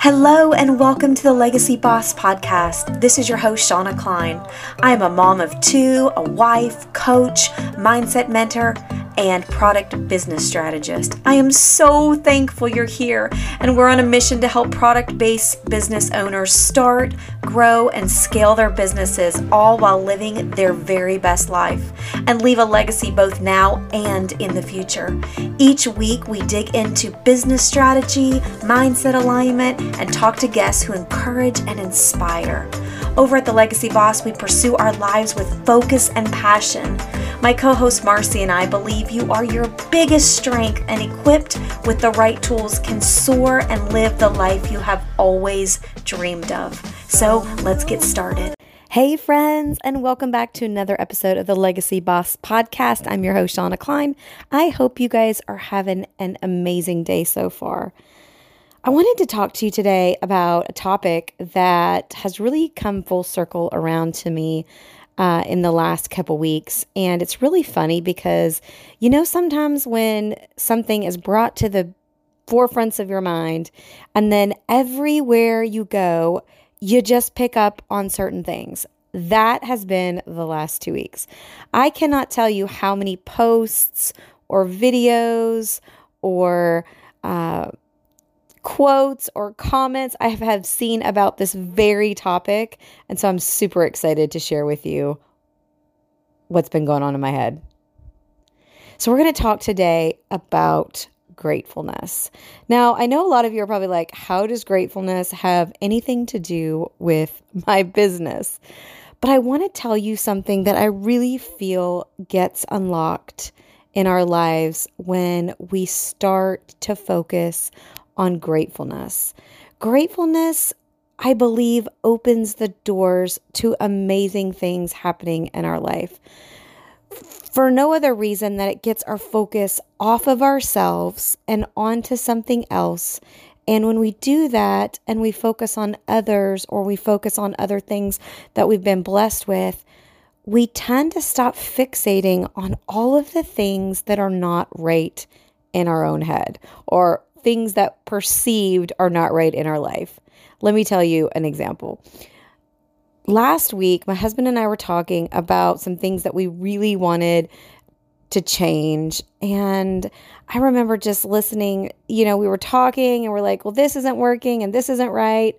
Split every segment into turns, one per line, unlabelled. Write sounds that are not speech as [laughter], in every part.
Hello, and welcome to the Legacy Boss Podcast. This is your host, Shauna Klein. I am a mom of two, a wife, coach, mindset mentor, and product business strategist. I am so thankful you're here, and we're on a mission to help product based business owners start, grow, and scale their businesses, all while living their very best life and leave a legacy both now and in the future. Each week, we dig into business strategy, mindset alignment, and talk to guests who encourage and inspire. Over at The Legacy Boss, we pursue our lives with focus and passion. My co host Marcy and I believe you are your biggest strength and equipped with the right tools can soar and live the life you have always dreamed of. So let's get started. Hey, friends, and welcome back to another episode of the Legacy Boss podcast. I'm your host, Shauna Klein. I hope you guys are having an amazing day so far. I wanted to talk to you today about a topic that has really come full circle around to me uh, in the last couple weeks. And it's really funny because, you know, sometimes when something is brought to the forefronts of your mind, and then everywhere you go, you just pick up on certain things. That has been the last two weeks. I cannot tell you how many posts or videos or uh, quotes or comments I have seen about this very topic. And so I'm super excited to share with you what's been going on in my head. So, we're going to talk today about gratefulness. Now, I know a lot of you are probably like, how does gratefulness have anything to do with [laughs] my business? But I want to tell you something that I really feel gets unlocked in our lives when we start to focus on gratefulness. Gratefulness, I believe, opens the doors to amazing things happening in our life. For no other reason that it gets our focus off of ourselves and onto something else. And when we do that and we focus on others or we focus on other things that we've been blessed with, we tend to stop fixating on all of the things that are not right in our own head or things that perceived are not right in our life. Let me tell you an example. Last week, my husband and I were talking about some things that we really wanted to change. And I remember just listening, you know, we were talking and we're like, well, this isn't working and this isn't right.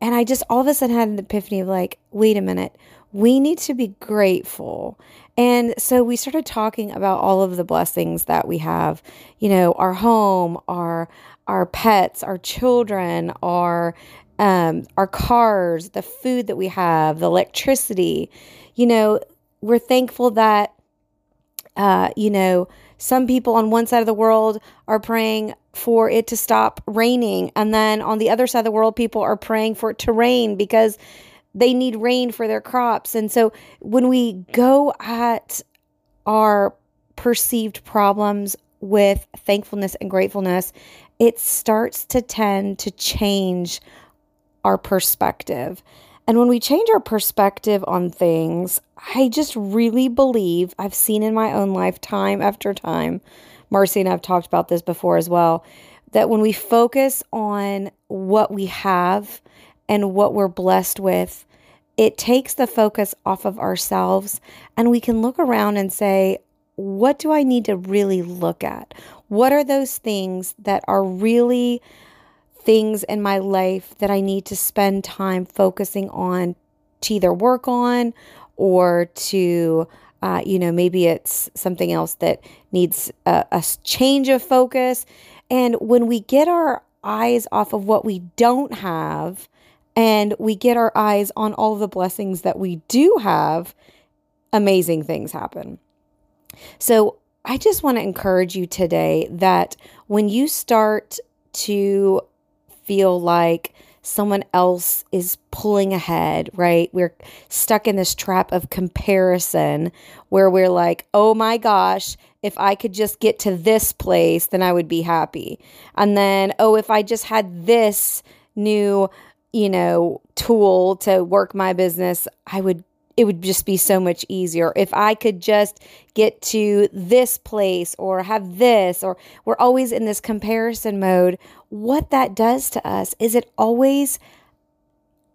And I just all of a sudden had an epiphany of like, wait a minute, we need to be grateful. And so we started talking about all of the blessings that we have, you know, our home, our our pets, our children, our um, our cars, the food that we have, the electricity. You know, we're thankful that uh, you know, some people on one side of the world are praying for it to stop raining. And then on the other side of the world, people are praying for it to rain because they need rain for their crops. And so when we go at our perceived problems with thankfulness and gratefulness, it starts to tend to change our perspective. And when we change our perspective on things, I just really believe I've seen in my own life time after time. Marcy and I've talked about this before as well that when we focus on what we have and what we're blessed with, it takes the focus off of ourselves and we can look around and say, what do I need to really look at? What are those things that are really things in my life that I need to spend time focusing on to either work on or to, uh, you know, maybe it's something else that needs a, a change of focus. And when we get our eyes off of what we don't have, and we get our eyes on all the blessings that we do have, amazing things happen. So, I just want to encourage you today that when you start to feel like someone else is pulling ahead, right? We're stuck in this trap of comparison where we're like, oh my gosh, if I could just get to this place, then I would be happy. And then, oh, if I just had this new you know, tool to work my business, I would it would just be so much easier if I could just get to this place or have this, or we're always in this comparison mode. What that does to us is it always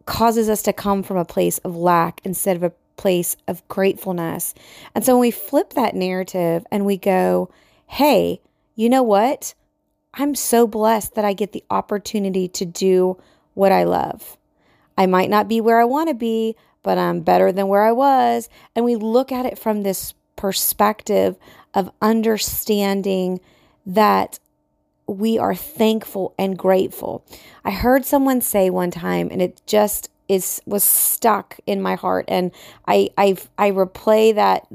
causes us to come from a place of lack instead of a place of gratefulness. And so when we flip that narrative and we go, hey, you know what? I'm so blessed that I get the opportunity to do what I love. I might not be where I want to be, but I'm better than where I was. And we look at it from this perspective of understanding that we are thankful and grateful. I heard someone say one time, and it just is was stuck in my heart, and I I I replay that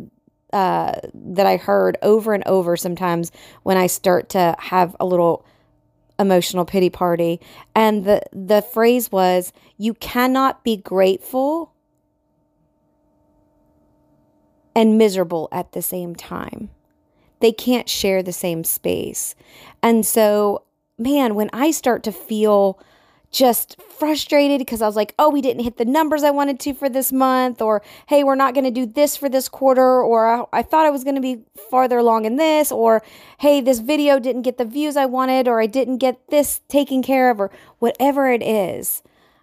uh, that I heard over and over sometimes when I start to have a little emotional pity party. And the, the phrase was, You cannot be grateful and miserable at the same time. They can't share the same space. And so, man, when I start to feel just frustrated because I was like, oh, we didn't hit the numbers I wanted to for this month, or hey, we're not going to do this for this quarter, or I, I thought I was going to be farther along in this, or hey, this video didn't get the views I wanted, or I didn't get this taken care of, or whatever it is.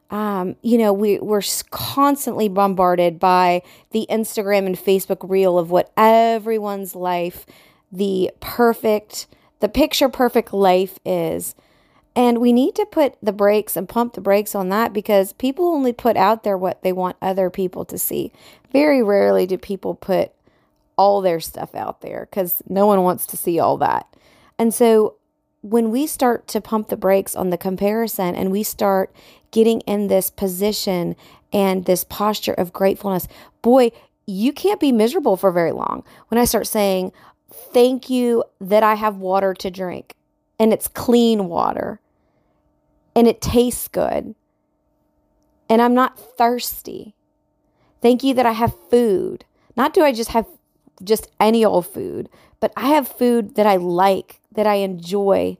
Um, you know, we, we're constantly bombarded by the Instagram and Facebook reel of what everyone's life, the perfect, the picture perfect life is. And we need to put the brakes and pump the brakes on that because people only put out there what they want other people to see. Very rarely do people put all their stuff out there because no one wants to see all that. And so when we start to pump the brakes on the comparison and we start getting in this position and this posture of gratefulness, boy, you can't be miserable for very long. When I start saying, Thank you that I have water to drink and it's clean water and it tastes good and I'm not thirsty. Thank you that I have food. Not do I just have just any old food, but I have food that I like, that I enjoy.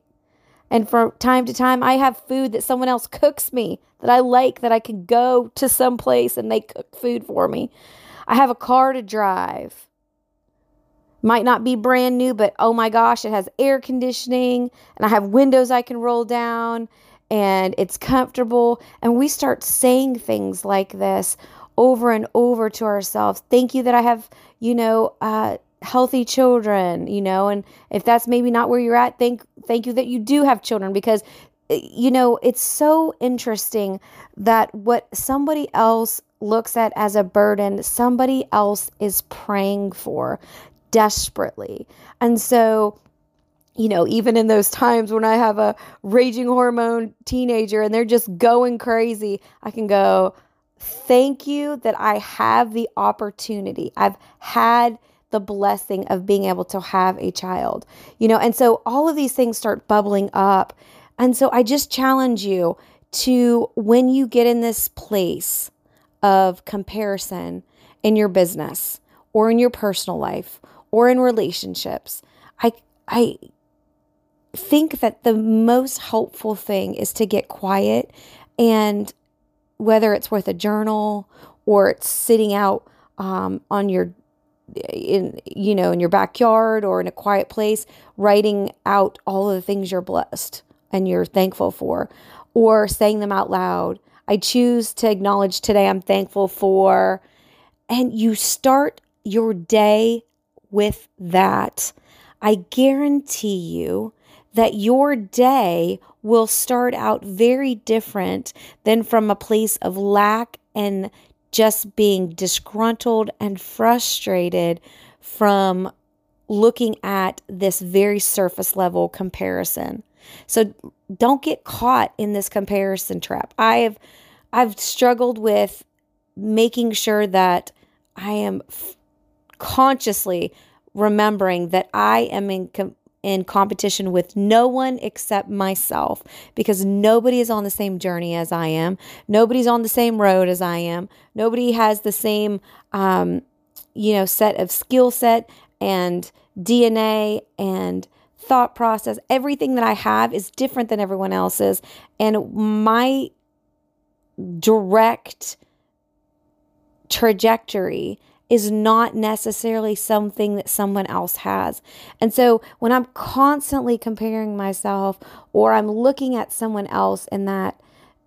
And from time to time, I have food that someone else cooks me that I like, that I can go to some place and they cook food for me. I have a car to drive. Might not be brand new, but oh my gosh, it has air conditioning and I have windows I can roll down and it's comfortable. And we start saying things like this over and over to ourselves. Thank you that I have, you know, uh, healthy children, you know, and if that's maybe not where you're at, thank thank you that you do have children because eh, you know, it's so interesting that what somebody else looks at as a burden, somebody else is praying for desperately. And so you know, even in those times when I have a raging hormone teenager and they're just going crazy, I can go, Thank you that I have the opportunity. I've had the blessing of being able to have a child, you know, and so all of these things start bubbling up. And so I just challenge you to, when you get in this place of comparison in your business or in your personal life or in relationships, I, I think that the most helpful thing is to get quiet and whether it's with a journal or it's sitting out um, on your in you know in your backyard or in a quiet place writing out all of the things you're blessed and you're thankful for or saying them out loud. I choose to acknowledge today i'm thankful for. And you start your day with that. I guarantee you that your day will start out very different than from a place of lack and just being disgruntled and frustrated from looking at this very surface level comparison. So don't get caught in this comparison trap. I have I've struggled with making sure that I am f- consciously remembering that I am in com- in competition with no one except myself because nobody is on the same journey as I am. Nobody's on the same road as I am. Nobody has the same, um, you know, set of skill set and DNA and thought process. Everything that I have is different than everyone else's. And my direct trajectory is not necessarily something that someone else has. And so when I'm constantly comparing myself or I'm looking at someone else in that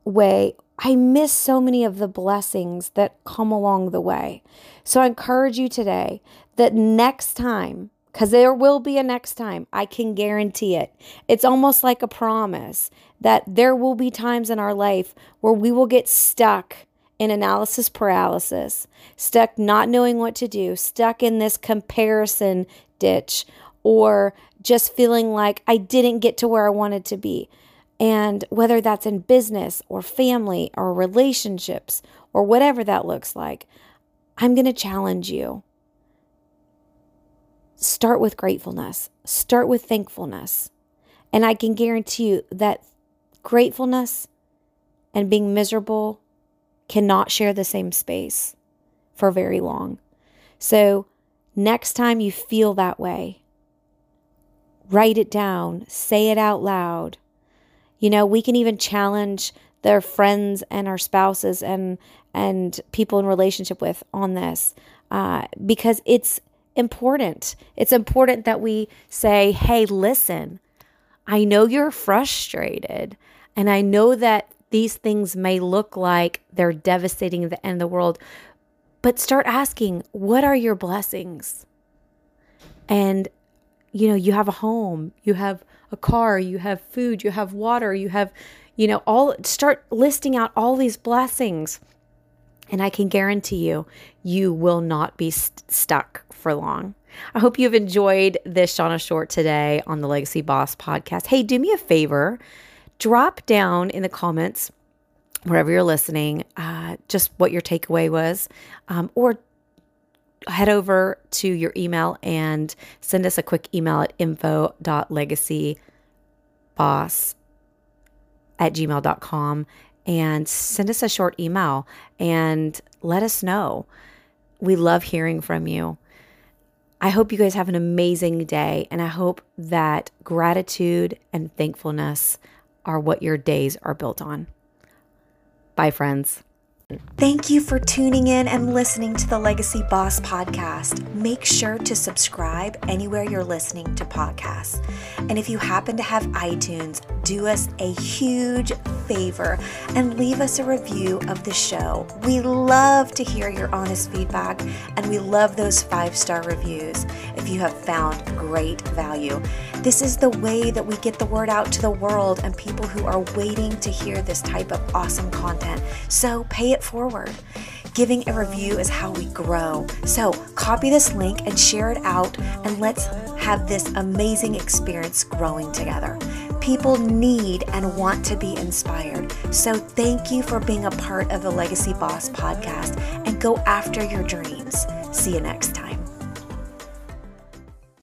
way, I miss so many of the blessings that come along the way. So I encourage you today that next time, because there will be a next time, I can guarantee it. It's almost like a promise that there will be times in our life where we will get stuck in analysis paralysis, stuck not knowing what to do, stuck in this comparison ditch, or just feeling like I didn't get to where I wanted to be. And whether that's in business or family or relationships or whatever that looks like, I'm going to challenge you. Start with gratefulness, start with thankfulness. And I can guarantee you that gratefulness and being miserable cannot share the same space for very long. So, next time you feel that way, write it down, say it out loud. You know, we can even challenge their friends and our spouses and and people in relationship with on this uh, because it's important. It's important that we say, "Hey, listen, I know you're frustrated, and I know that these things may look like they're devastating the end of the world, but start asking, what are your blessings? And, you know, you have a home, you have a car, you have food, you have water, you have, you know, all, start listing out all these blessings. And I can guarantee you, you will not be st- stuck for long. I hope you've enjoyed this Shauna Short today on the Legacy Boss podcast. Hey, do me a favor drop down in the comments wherever you're listening uh, just what your takeaway was um, or head over to your email and send us a quick email at info.legacyboss at gmail.com and send us a short email and let us know. We love hearing from you. I hope you guys have an amazing day and I hope that gratitude and thankfulness are what your days are built on. Bye, friends.
Thank you for tuning in and listening to the Legacy Boss podcast. Make sure to subscribe anywhere you're listening to podcasts. And if you happen to have iTunes, do us a huge favor and leave us a review of the show. We love to hear your honest feedback and we love those five star reviews if you have found great value. This is the way that we get the word out to the world and people who are waiting to hear this type of awesome content. So pay it forward. Giving a review is how we grow. So copy this link and share it out, and let's have this amazing experience growing together. People need and want to be inspired. So thank you for being a part of the Legacy Boss podcast and go after your dreams. See you next time.